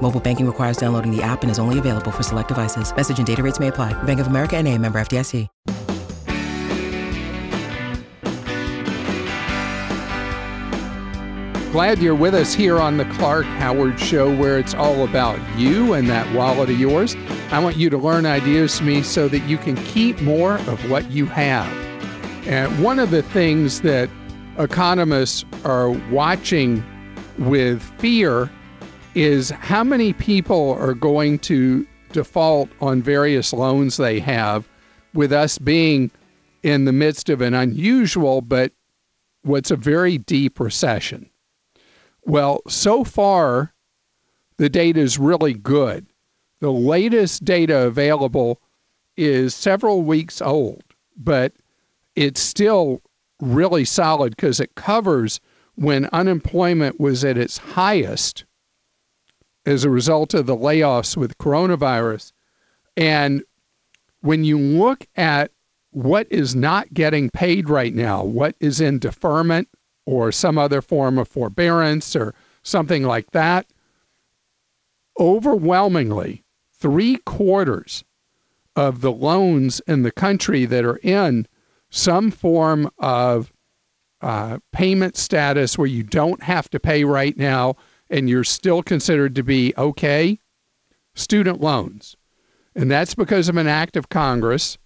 Mobile banking requires downloading the app and is only available for select devices. Message and data rates may apply. Bank of America and a member FDIC. Glad you're with us here on the Clark Howard Show, where it's all about you and that wallet of yours. I want you to learn ideas from me so that you can keep more of what you have. And one of the things that economists are watching with fear is how many people are going to default on various loans they have, with us being in the midst of an unusual but what's a very deep recession. Well, so far, the data is really good. The latest data available is several weeks old, but it's still really solid because it covers when unemployment was at its highest as a result of the layoffs with coronavirus. And when you look at what is not getting paid right now, what is in deferment, or some other form of forbearance or something like that, overwhelmingly, three quarters of the loans in the country that are in some form of uh, payment status where you don't have to pay right now and you're still considered to be okay, student loans. And that's because of an act of Congress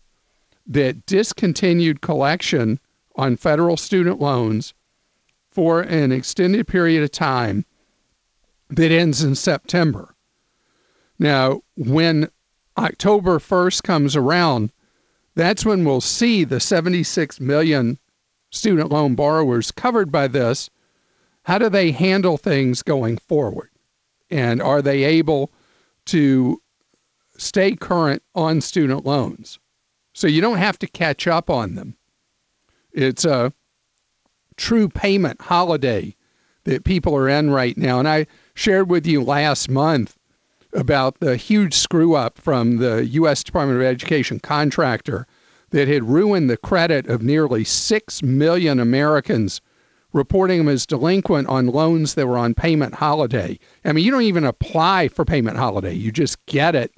that discontinued collection on federal student loans for an extended period of time that ends in September. Now, when October 1st comes around, that's when we'll see the 76 million student loan borrowers covered by this. How do they handle things going forward? And are they able to stay current on student loans? So you don't have to catch up on them. It's a true payment holiday that people are in right now. And I shared with you last month about the huge screw up from the U.S. Department of Education contractor that had ruined the credit of nearly 6 million Americans, reporting them as delinquent on loans that were on payment holiday. I mean, you don't even apply for payment holiday, you just get it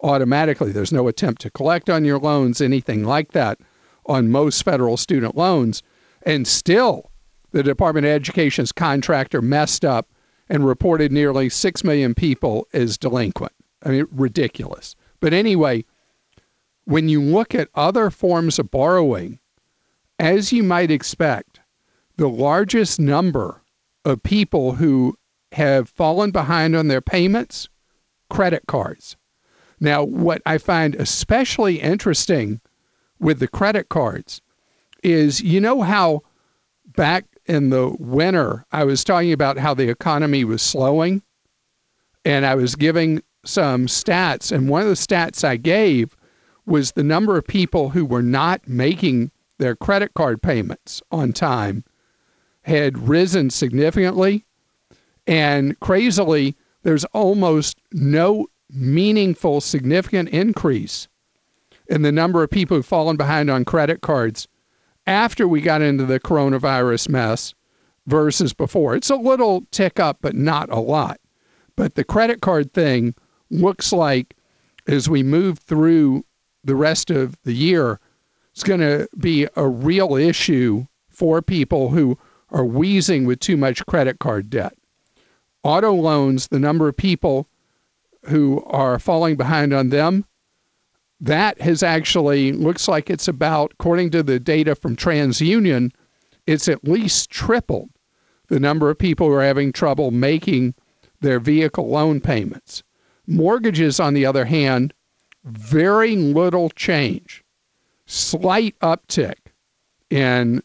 automatically. There's no attempt to collect on your loans, anything like that on most federal student loans. And still, the Department of Education's contractor messed up and reported nearly 6 million people as delinquent. I mean, ridiculous. But anyway, when you look at other forms of borrowing, as you might expect, the largest number of people who have fallen behind on their payments, credit cards. Now, what I find especially interesting with the credit cards is you know how back in the winter I was talking about how the economy was slowing and I was giving some stats and one of the stats I gave was the number of people who were not making their credit card payments on time had risen significantly and crazily there's almost no meaningful significant increase in the number of people who've fallen behind on credit cards after we got into the coronavirus mess versus before. It's a little tick up, but not a lot. But the credit card thing looks like as we move through the rest of the year, it's going to be a real issue for people who are wheezing with too much credit card debt. Auto loans, the number of people who are falling behind on them that has actually looks like it's about, according to the data from TransUnion, it's at least tripled the number of people who are having trouble making their vehicle loan payments. Mortgages, on the other hand, very little change, slight uptick in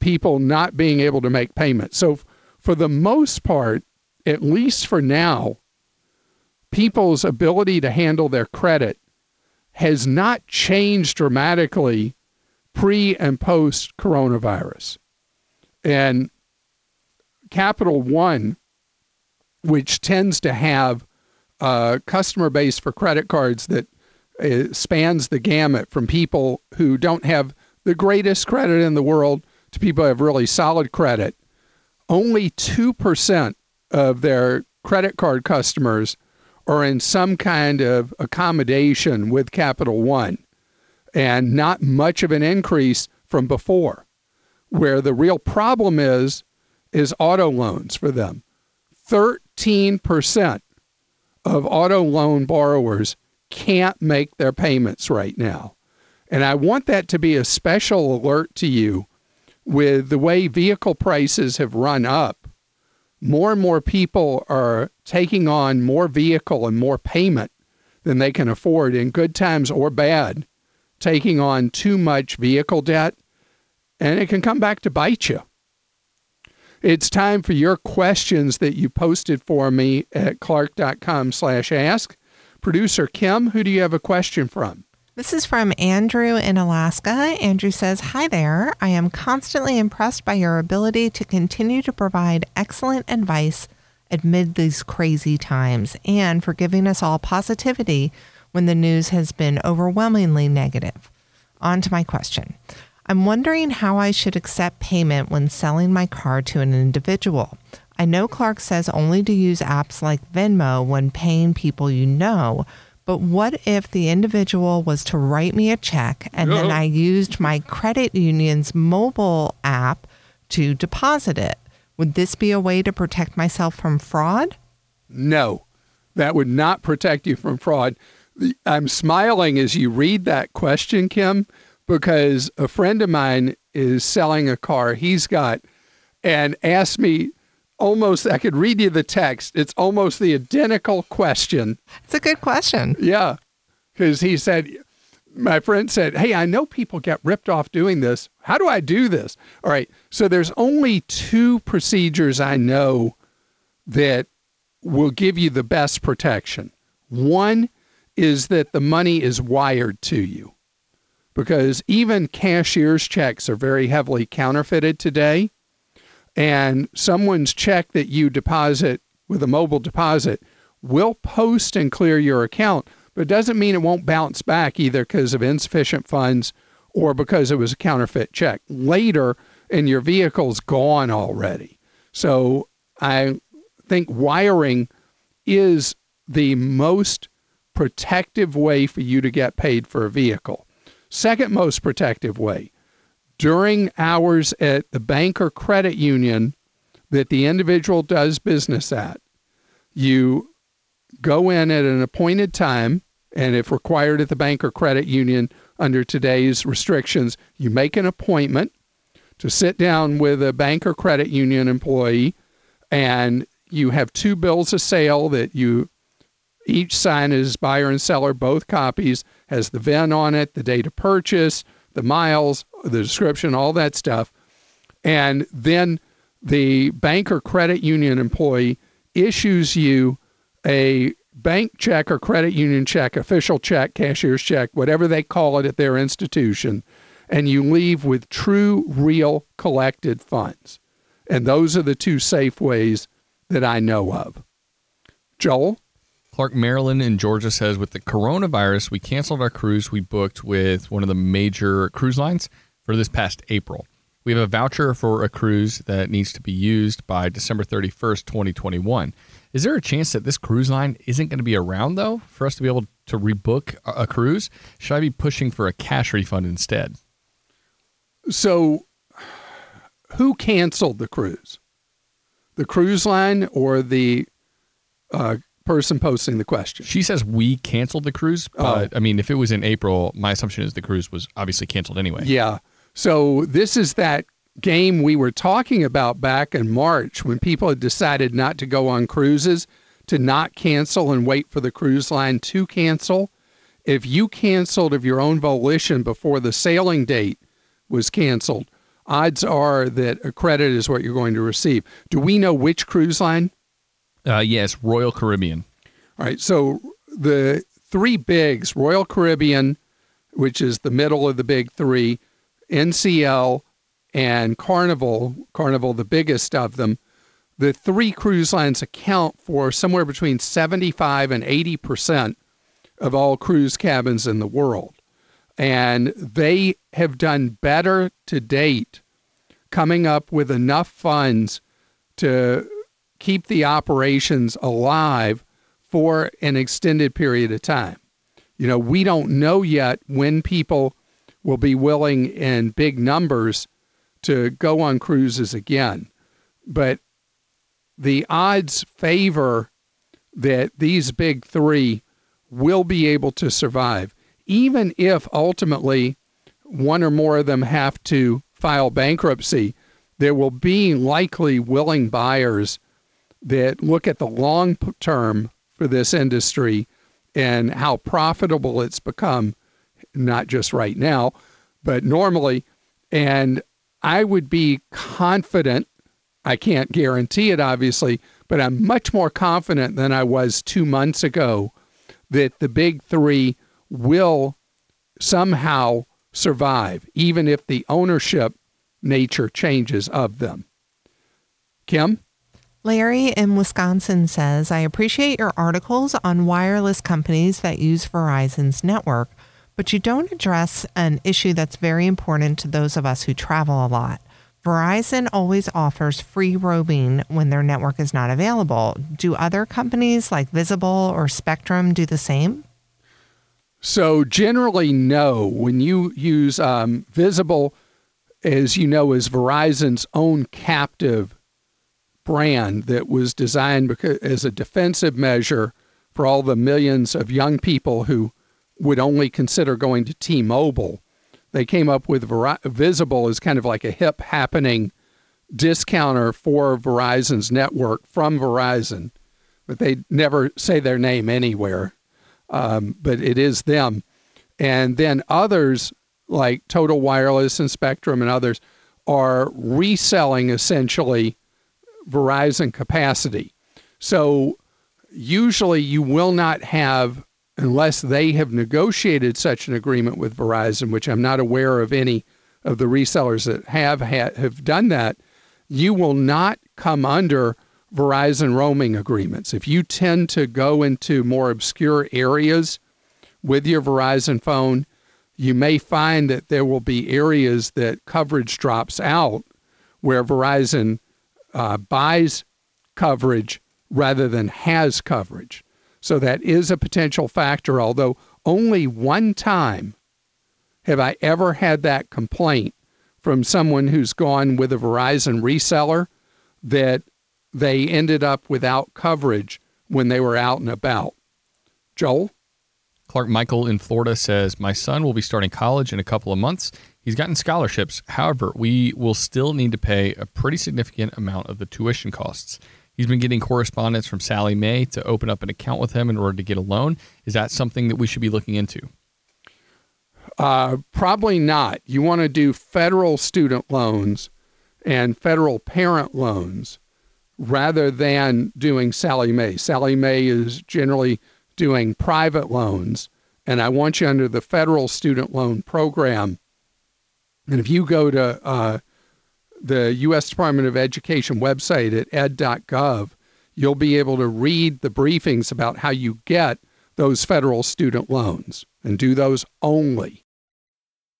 people not being able to make payments. So, for the most part, at least for now, people's ability to handle their credit has not changed dramatically pre and post coronavirus. And Capital One, which tends to have a customer base for credit cards that uh, spans the gamut from people who don't have the greatest credit in the world to people who have really solid credit, only 2% of their credit card customers are in some kind of accommodation with Capital One and not much of an increase from before. Where the real problem is, is auto loans for them. 13% of auto loan borrowers can't make their payments right now. And I want that to be a special alert to you with the way vehicle prices have run up. More and more people are taking on more vehicle and more payment than they can afford in good times or bad, taking on too much vehicle debt, and it can come back to bite you. It's time for your questions that you posted for me at clark.com slash ask. Producer Kim, who do you have a question from? This is from Andrew in Alaska. Andrew says, Hi there. I am constantly impressed by your ability to continue to provide excellent advice amid these crazy times and for giving us all positivity when the news has been overwhelmingly negative. On to my question. I'm wondering how I should accept payment when selling my car to an individual. I know Clark says only to use apps like Venmo when paying people you know, but what if the individual was to write me a check and then I used my credit union's mobile app to deposit it? Would this be a way to protect myself from fraud? No, that would not protect you from fraud. I'm smiling as you read that question, Kim, because a friend of mine is selling a car he's got and asked me almost I could read you the text. It's almost the identical question. It's a good question. Yeah. Cuz he said my friend said, "Hey, I know people get ripped off doing this. How do I do this?" All right. So there's only two procedures I know that will give you the best protection. One is that the money is wired to you because even cashier's checks are very heavily counterfeited today. And someone's check that you deposit with a mobile deposit will post and clear your account, but it doesn't mean it won't bounce back either because of insufficient funds or because it was a counterfeit check. Later, and your vehicle's gone already. So I think wiring is the most protective way for you to get paid for a vehicle. Second most protective way during hours at the bank or credit union that the individual does business at, you go in at an appointed time, and if required at the bank or credit union under today's restrictions, you make an appointment to sit down with a bank or credit union employee, and you have two bills of sale that you each sign as buyer and seller, both copies, has the VIN on it, the date of purchase, the miles, the description, all that stuff. And then the bank or credit union employee issues you a bank check or credit union check, official check, cashier's check, whatever they call it at their institution, and you leave with true, real collected funds. And those are the two safe ways that I know of. Joel? Clark, Maryland in Georgia says with the coronavirus, we canceled our cruise we booked with one of the major cruise lines for this past April. We have a voucher for a cruise that needs to be used by December 31st, 2021. Is there a chance that this cruise line isn't going to be around, though, for us to be able to rebook a cruise? Should I be pushing for a cash refund instead? So, who canceled the cruise? The cruise line or the uh, person posting the question. She says we canceled the cruise, oh. but oh. I mean, if it was in April, my assumption is the cruise was obviously canceled anyway. Yeah. So this is that game we were talking about back in March when people had decided not to go on cruises, to not cancel and wait for the cruise line to cancel. If you canceled of your own volition before the sailing date was canceled, odds are that a credit is what you're going to receive. Do we know which cruise line? Uh, yes, Royal Caribbean. All right. So the three bigs Royal Caribbean, which is the middle of the big three, NCL, and Carnival, Carnival, the biggest of them. The three cruise lines account for somewhere between 75 and 80 percent of all cruise cabins in the world. And they have done better to date coming up with enough funds to keep the operations alive for an extended period of time. You know, we don't know yet when people will be willing in big numbers to go on cruises again. But the odds favor that these big three will be able to survive, even if ultimately one or more of them have to file bankruptcy. There will be likely willing buyers that look at the long term for this industry and how profitable it's become, not just right now, but normally. And I would be confident, I can't guarantee it obviously, but I'm much more confident than I was two months ago that the big three will somehow survive, even if the ownership nature changes of them. Kim? Larry in Wisconsin says, I appreciate your articles on wireless companies that use Verizon's network, but you don't address an issue that's very important to those of us who travel a lot. Verizon always offers free roaming when their network is not available. Do other companies like Visible or Spectrum do the same? So, generally, no. When you use um, Visible, as you know, is Verizon's own captive brand that was designed as a defensive measure for all the millions of young people who would only consider going to T Mobile they came up with Visible as kind of like a hip happening discounter for Verizon's network from Verizon, but they never say their name anywhere. Um, but it is them. And then others like Total Wireless and Spectrum and others are reselling essentially Verizon capacity. So usually you will not have unless they have negotiated such an agreement with Verizon, which I'm not aware of any of the resellers that have have done that, you will not come under Verizon roaming agreements. If you tend to go into more obscure areas with your Verizon phone, you may find that there will be areas that coverage drops out where Verizon uh, buys coverage rather than has coverage. So that is a potential factor, although only one time have I ever had that complaint from someone who's gone with a Verizon reseller that they ended up without coverage when they were out and about. Joel? Clark Michael in Florida says, My son will be starting college in a couple of months. He's gotten scholarships. However, we will still need to pay a pretty significant amount of the tuition costs. He's been getting correspondence from Sallie Mae to open up an account with him in order to get a loan. Is that something that we should be looking into? Uh, probably not. You want to do federal student loans and federal parent loans rather than doing Sallie Mae. Sallie Mae is generally doing private loans, and I want you under the federal student loan program. And if you go to uh, the U.S. Department of Education website at ed.gov, you'll be able to read the briefings about how you get those federal student loans and do those only.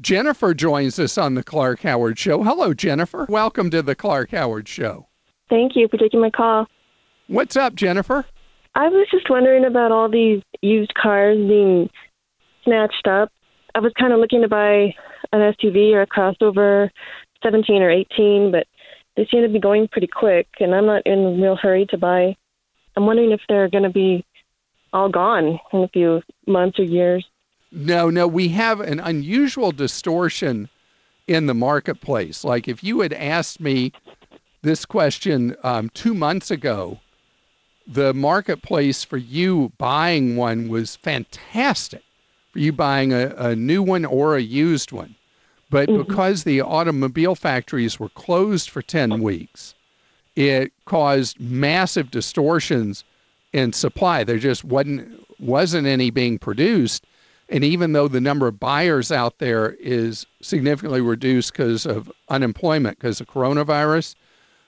Jennifer joins us on the Clark Howard Show. Hello, Jennifer. Welcome to the Clark Howard Show. Thank you for taking my call. What's up, Jennifer? I was just wondering about all these used cars being snatched up. I was kind of looking to buy an SUV or a crossover, 17 or 18, but they seem to be going pretty quick, and I'm not in a real hurry to buy. I'm wondering if they're going to be all gone in a few months or years. No, no, we have an unusual distortion in the marketplace. Like if you had asked me this question um, two months ago, the marketplace for you buying one was fantastic for you buying a, a new one or a used one. But mm-hmm. because the automobile factories were closed for 10 weeks, it caused massive distortions in supply. There just wasn't wasn't any being produced. And even though the number of buyers out there is significantly reduced because of unemployment, because of coronavirus,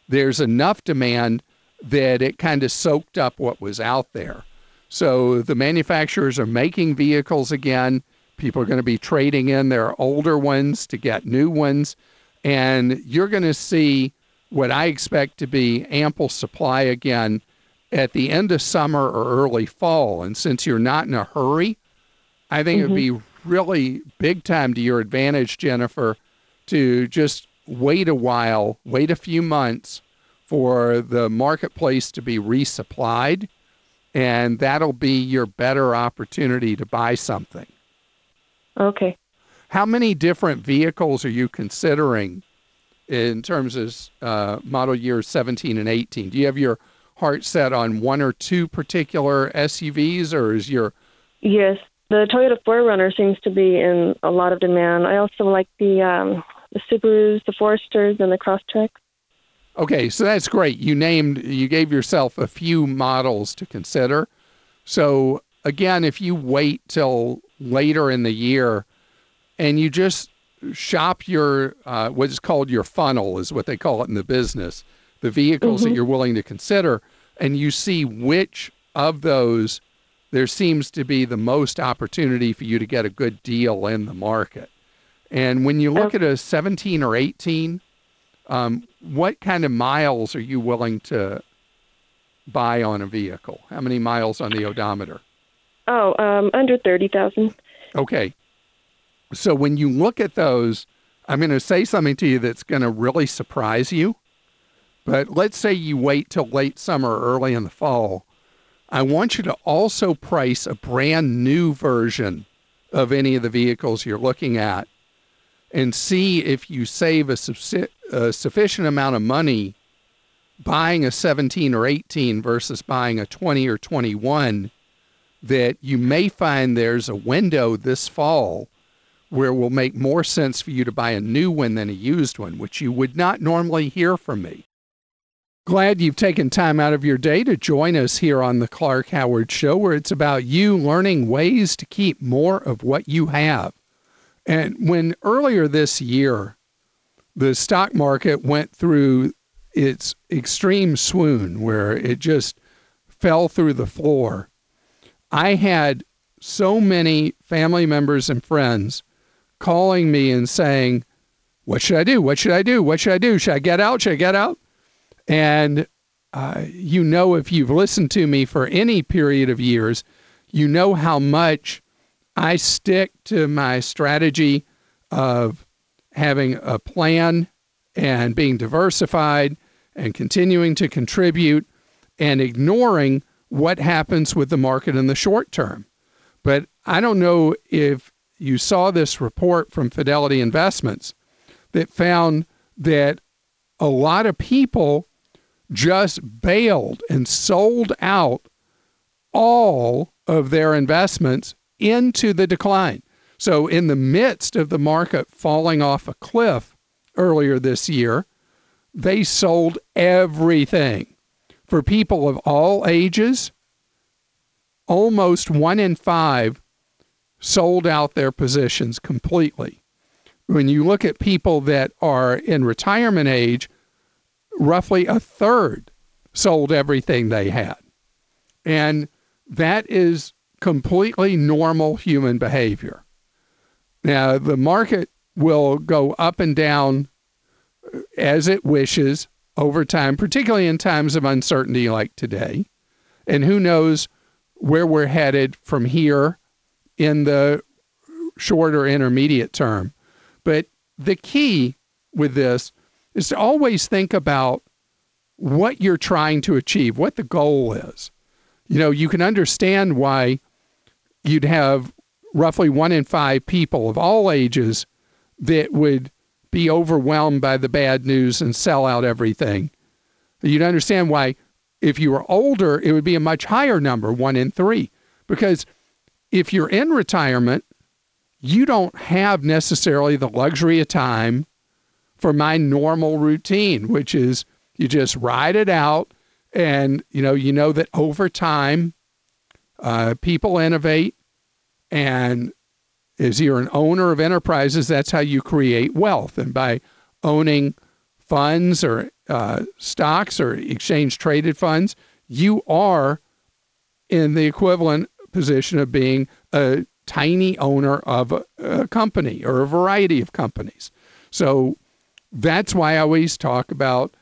there's enough demand that it kind of soaked up what was out there. So the manufacturers are making vehicles again. People are going to be trading in their older ones to get new ones. And you're going to see what I expect to be ample supply again at the end of summer or early fall. And since you're not in a hurry, I think mm-hmm. it would be really big time to your advantage, Jennifer, to just wait a while, wait a few months for the marketplace to be resupplied, and that'll be your better opportunity to buy something. Okay. How many different vehicles are you considering in terms of uh, model years 17 and 18? Do you have your heart set on one or two particular SUVs, or is your yes, the Toyota 4Runner seems to be in a lot of demand. I also like the um, the Subarus, the Foresters, and the Crosstrek. Okay, so that's great. You named, you gave yourself a few models to consider. So again, if you wait till later in the year and you just shop your uh, what's called your funnel is what they call it in the business, the vehicles mm-hmm. that you're willing to consider, and you see which of those there seems to be the most opportunity for you to get a good deal in the market. And when you look at a 17 or 18, um, what kind of miles are you willing to buy on a vehicle? How many miles on the odometer? Oh, um, under 30,000. Okay. So when you look at those, I'm going to say something to you that's going to really surprise you. But let's say you wait till late summer or early in the fall. I want you to also price a brand new version of any of the vehicles you're looking at and see if you save a, a sufficient amount of money buying a 17 or 18 versus buying a 20 or 21 that you may find there's a window this fall where it will make more sense for you to buy a new one than a used one, which you would not normally hear from me. Glad you've taken time out of your day to join us here on the Clark Howard Show, where it's about you learning ways to keep more of what you have. And when earlier this year, the stock market went through its extreme swoon where it just fell through the floor, I had so many family members and friends calling me and saying, What should I do? What should I do? What should I do? Should I get out? Should I get out? And uh, you know, if you've listened to me for any period of years, you know how much I stick to my strategy of having a plan and being diversified and continuing to contribute and ignoring what happens with the market in the short term. But I don't know if you saw this report from Fidelity Investments that found that a lot of people just bailed and sold out all of their investments into the decline. So, in the midst of the market falling off a cliff earlier this year, they sold everything. For people of all ages, almost one in five sold out their positions completely. When you look at people that are in retirement age, roughly a third sold everything they had. And that is completely normal human behavior. Now, the market will go up and down as it wishes over time, particularly in times of uncertainty like today. And who knows where we're headed from here in the short or intermediate term. But the key with this is to always think about what you're trying to achieve, what the goal is you know, you can understand why you'd have roughly one in five people of all ages that would be overwhelmed by the bad news and sell out everything. You'd understand why, if you were older, it would be a much higher number, one in three. Because if you're in retirement, you don't have necessarily the luxury of time for my normal routine, which is you just ride it out. And, you know, you know that over time, uh, people innovate. And as you're an owner of enterprises, that's how you create wealth. And by owning funds or uh, stocks or exchange traded funds, you are in the equivalent position of being a tiny owner of a, a company or a variety of companies. So that's why I always talk about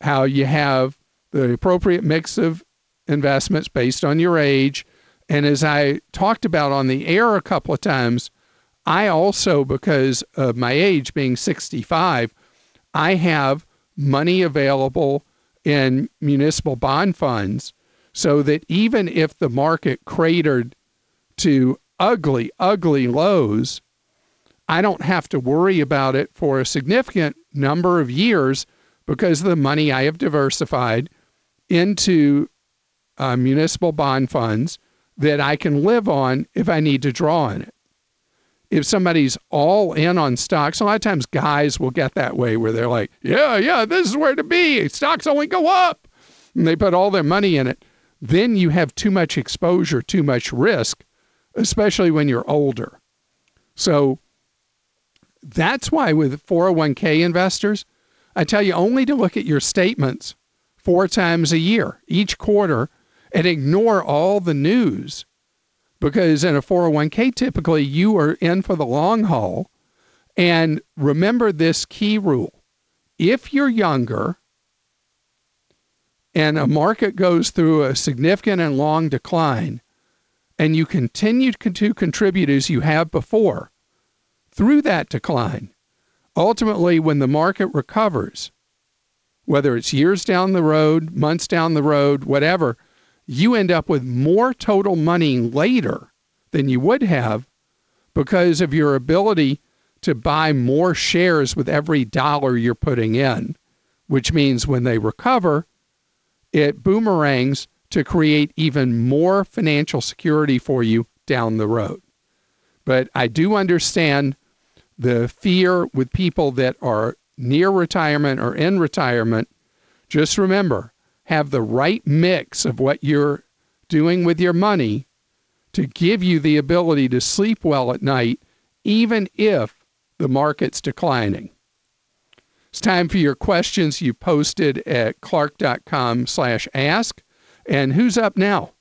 how you have the appropriate mix of investments based on your age. And as I talked about on the air a couple of times, I also, because of my age being 65, I have money available in municipal bond funds so that even if the market cratered to ugly, ugly lows, I don't have to worry about it for a significant number of years because of the money I have diversified into uh, municipal bond funds that I can live on if I need to draw on it. If somebody's all in on stocks, a lot of times guys will get that way where they're like, yeah, yeah, this is where to be. Stocks only go up. And they put all their money in it. Then you have too much exposure, too much risk especially when you're older. So that's why with 401k investors, I tell you only to look at your statements four times a year, each quarter, and ignore all the news. Because in a 401k, typically you are in for the long haul. And remember this key rule if you're younger and a market goes through a significant and long decline, and you continue to contribute as you have before through that decline, ultimately, when the market recovers, whether it's years down the road, months down the road, whatever, you end up with more total money later than you would have because of your ability to buy more shares with every dollar you're putting in, which means when they recover, it boomerangs to create even more financial security for you down the road. But I do understand the fear with people that are near retirement or in retirement. Just remember, have the right mix of what you're doing with your money to give you the ability to sleep well at night, even if the market's declining. It's time for your questions you posted at clark.com slash ask. And who's up now?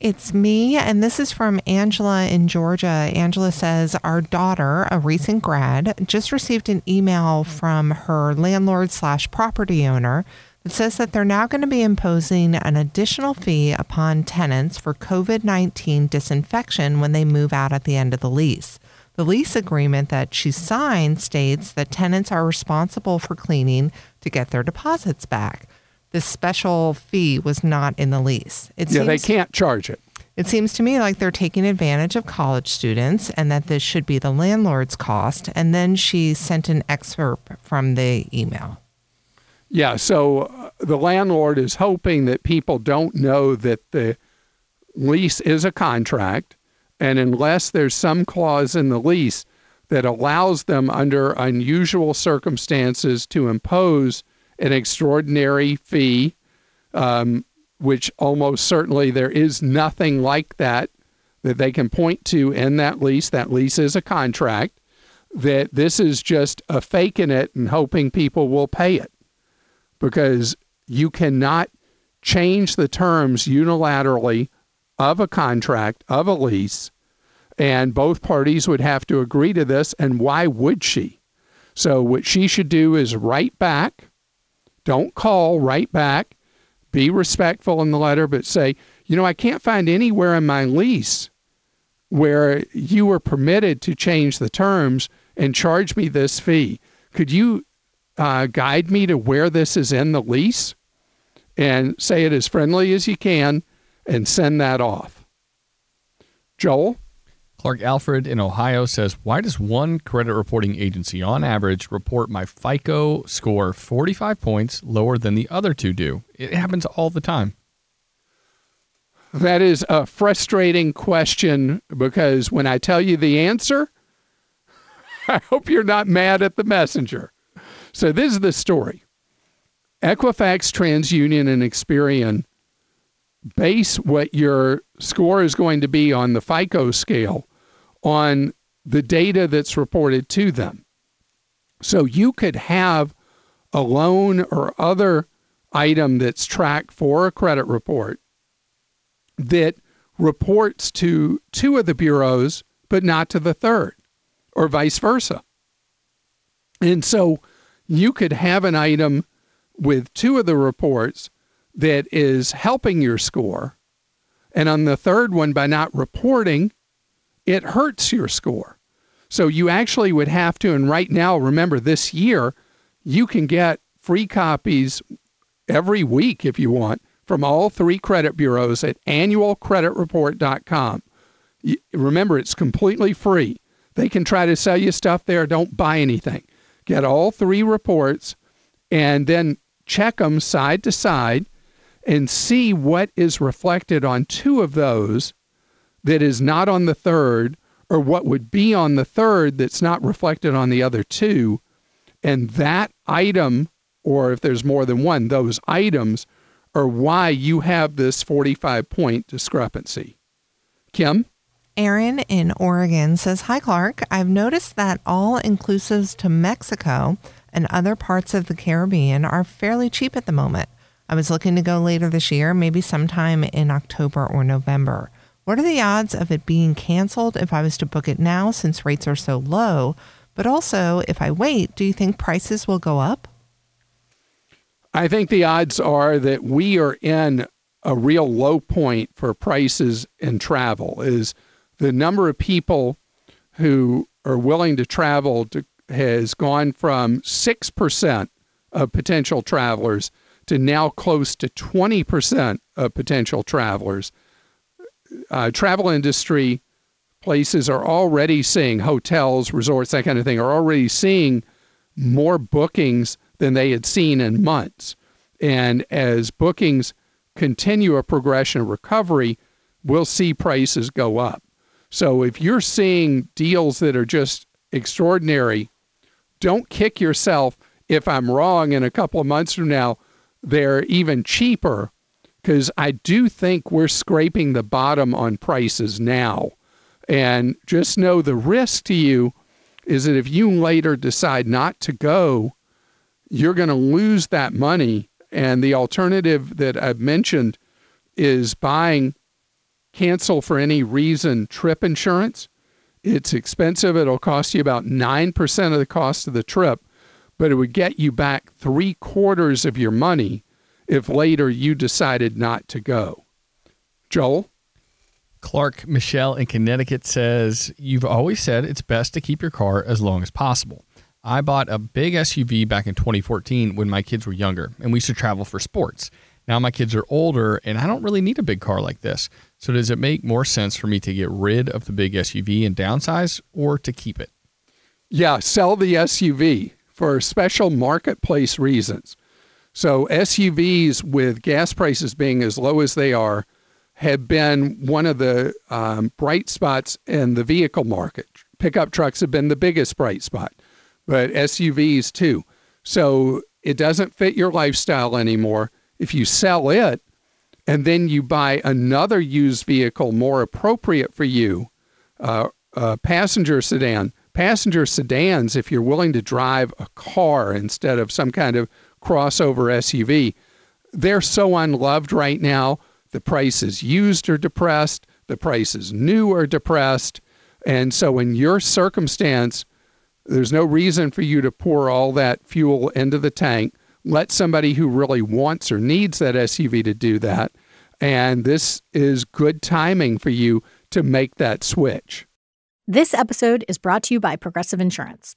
It's me, and this is from Angela in Georgia. Angela says, Our daughter, a recent grad, just received an email from her landlord slash property owner that says that they're now going to be imposing an additional fee upon tenants for COVID 19 disinfection when they move out at the end of the lease. The lease agreement that she signed states that tenants are responsible for cleaning to get their deposits back this special fee was not in the lease. It yeah, seems, they can't charge it. It seems to me like they're taking advantage of college students and that this should be the landlord's cost. And then she sent an excerpt from the email. Yeah, so uh, the landlord is hoping that people don't know that the lease is a contract. And unless there's some clause in the lease that allows them, under unusual circumstances, to impose an extraordinary fee, um, which almost certainly there is nothing like that that they can point to in that lease. That lease is a contract. That this is just a faking it and hoping people will pay it because you cannot change the terms unilaterally of a contract, of a lease, and both parties would have to agree to this. And why would she? So, what she should do is write back don't call, right back, be respectful in the letter, but say, you know, I can't find anywhere in my lease where you were permitted to change the terms and charge me this fee. Could you uh, guide me to where this is in the lease? And say it as friendly as you can. and send that off. Joel? Clark Alfred in Ohio says, Why does one credit reporting agency on average report my FICO score 45 points lower than the other two do? It happens all the time. That is a frustrating question because when I tell you the answer, I hope you're not mad at the messenger. So, this is the story Equifax, TransUnion, and Experian base what your score is going to be on the FICO scale on the data that's reported to them. So you could have a loan or other item that's tracked for a credit report that reports to two of the bureaus, but not to the third, or vice versa. And so you could have an item with two of the reports that is helping your score. And on the third one, by not reporting, it hurts your score. So you actually would have to, and right now, remember this year, you can get free copies every week if you want from all three credit bureaus at annualcreditreport.com. Remember, it's completely free. They can try to sell you stuff there. Don't buy anything. Get all three reports and then check them side to side and see what is reflected on two of those that is not on the third, or what would be on the third that's not reflected on the other two. And that item, or if there's more than one, those items are why you have this 45 point discrepancy. Kim? Aaron in Oregon says, Hi, Clark. I've noticed that all inclusives to Mexico and other parts of the Caribbean are fairly cheap at the moment. I was looking to go later this year, maybe sometime in October or November. What are the odds of it being canceled if I was to book it now since rates are so low? But also, if I wait, do you think prices will go up? I think the odds are that we are in a real low point for prices in travel is the number of people who are willing to travel to, has gone from 6% of potential travelers to now close to 20% of potential travelers. Uh, travel industry places are already seeing hotels, resorts, that kind of thing, are already seeing more bookings than they had seen in months. And as bookings continue a progression of recovery, we'll see prices go up. So if you're seeing deals that are just extraordinary, don't kick yourself if I'm wrong in a couple of months from now they're even cheaper because I do think we're scraping the bottom on prices now. And just know the risk to you is that if you later decide not to go, you're going to lose that money. And the alternative that I've mentioned is buying cancel for any reason trip insurance. It's expensive. It'll cost you about 9% of the cost of the trip but it would get you back three quarters of your money if later you decided not to go. Joel? Clark Michelle in Connecticut says, You've always said it's best to keep your car as long as possible. I bought a big SUV back in 2014 when my kids were younger, and we used to travel for sports. Now my kids are older, and I don't really need a big car like this. So, does it make more sense for me to get rid of the big SUV and downsize, or to keep it? Yeah, sell the SUV for special marketplace reasons. So SUVs with gas prices being as low as they are have been one of the um, bright spots in the vehicle market. Pickup trucks have been the biggest bright spot, but SUVs too. So it doesn't fit your lifestyle anymore. If you sell it and then you buy another used vehicle more appropriate for you, uh, a passenger sedan, passenger sedans, if you're willing to drive a car instead of some kind of crossover SUV, they're so unloved right now. The prices used are depressed, the prices new are depressed. And so, in your circumstance, there's no reason for you to pour all that fuel into the tank. Let somebody who really wants or needs that SUV to do that. And this is good timing for you to make that switch. This episode is brought to you by Progressive Insurance.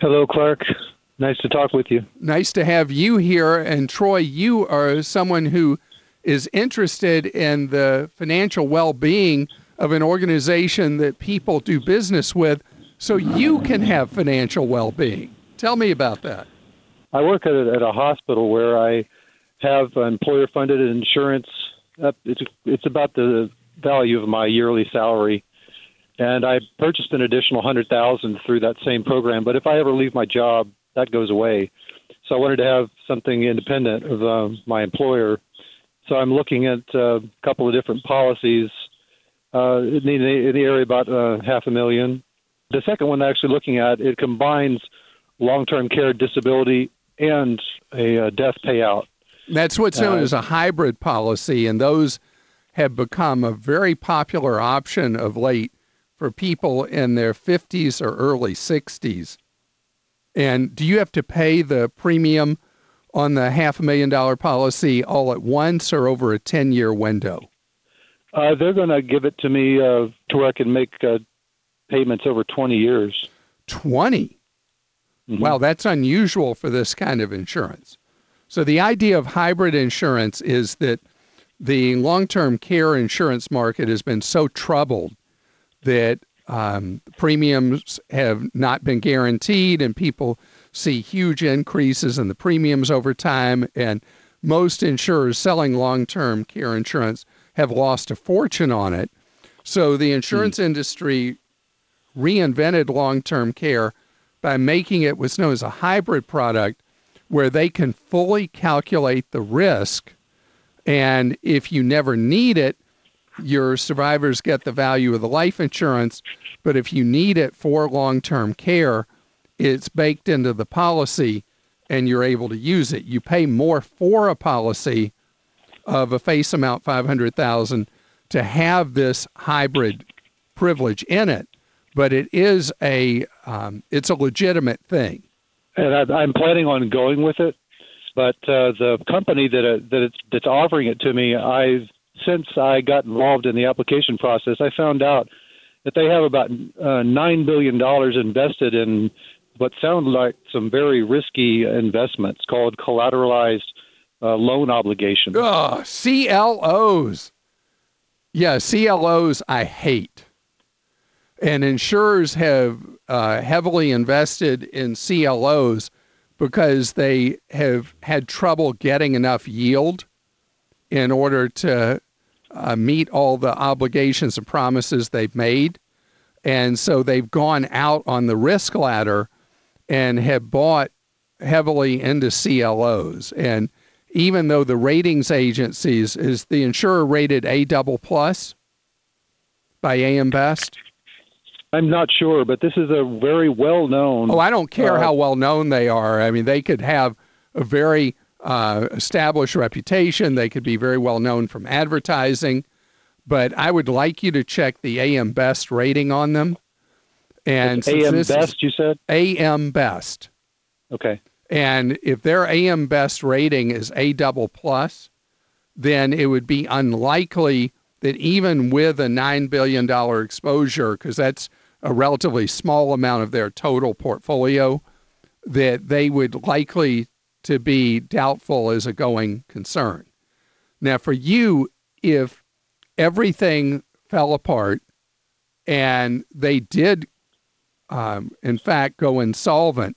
Hello, Clark. Nice to talk with you. Nice to have you here. And Troy, you are someone who is interested in the financial well being of an organization that people do business with so you can have financial well being. Tell me about that. I work at a, at a hospital where I have employer funded insurance. It's, it's about the value of my yearly salary and I purchased an additional hundred thousand through that same program. But if I ever leave my job, that goes away. So I wanted to have something independent of uh, my employer. So I'm looking at uh, a couple of different policies uh, in, the, in the area about uh, half a million. The second one, I'm actually looking at, it combines long-term care, disability, and a uh, death payout. That's what's known Uh, as a hybrid policy, and those have become a very popular option of late for people in their 50s or early 60s. And do you have to pay the premium on the half a million dollar policy all at once or over a 10 year window? Uh, they're going to give it to me uh, to where I can make uh, payments over 20 years. 20. Mhm. Wow, that's unusual for this kind of insurance. So, the idea of hybrid insurance is that the long term care insurance market has been so troubled that um, premiums have not been guaranteed, and people see huge increases in the premiums over time. And most insurers selling long term care insurance have lost a fortune on it. So, the insurance industry reinvented long term care by making it what's known as a hybrid product where they can fully calculate the risk. And if you never need it, your survivors get the value of the life insurance. But if you need it for long term care, it's baked into the policy and you're able to use it. You pay more for a policy of a face amount 500,000 to have this hybrid privilege in it, but it is a um, it's a legitimate thing. and I, I'm planning on going with it. But uh, the company that uh, that it's, that's offering it to me, I since I got involved in the application process, I found out that they have about uh, nine billion dollars invested in what sound like some very risky investments called collateralized uh, loan obligations. Ugh, CLOs. Yeah, CLOs I hate. And insurers have uh, heavily invested in CLOs because they have had trouble getting enough yield in order to uh, meet all the obligations and promises they've made. And so they've gone out on the risk ladder and have bought heavily into CLOs. And even though the ratings agencies is the insurer rated A double plus by AM Best. I'm not sure, but this is a very well known. Oh, I don't care Uh, how well known they are. I mean, they could have a very uh, established reputation. They could be very well known from advertising. But I would like you to check the AM Best rating on them. And AM Best, you said? AM Best. Okay. And if their AM Best rating is A double plus, then it would be unlikely that even with a $9 billion exposure, because that's a relatively small amount of their total portfolio, that they would likely to be doubtful as a going concern. Now, for you, if everything fell apart and they did, um, in fact, go insolvent,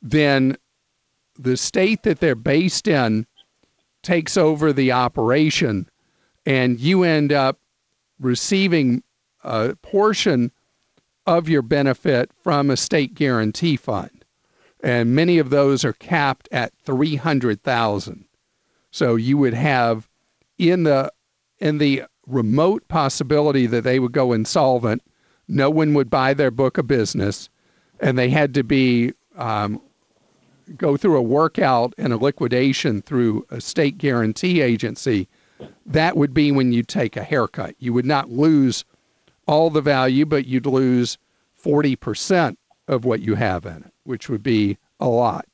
then the state that they're based in takes over the operation and you end up receiving a portion of your benefit from a state guarantee fund. And many of those are capped at 300,000. So you would have in the in the remote possibility that they would go insolvent, no one would buy their book of business, and they had to be um, go through a workout and a liquidation through a state guarantee agency. That would be when you take a haircut. You would not lose all the value, but you'd lose 40% of what you have in it, which would be a lot.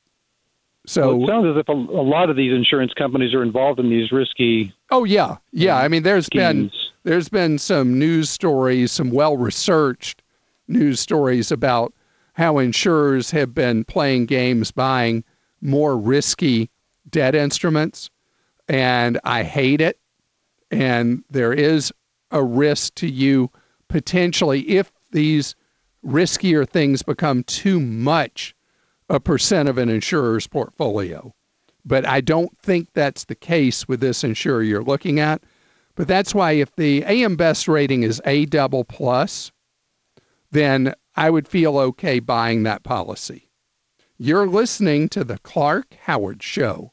So well, it sounds as if a, a, lot of these insurance companies are involved in these risky. Oh yeah, yeah. I mean, there's schemes. been there's been some news stories, some well researched news stories about how insurers have been playing games buying more risky debt instruments, and I hate it. And there is a risk to you potentially if these riskier things become too much a percent of an insurer's portfolio. But I don't think that's the case with this insurer you're looking at. But that's why if the AM Best rating is A double plus, then I would feel okay buying that policy. You're listening to the Clark Howard Show.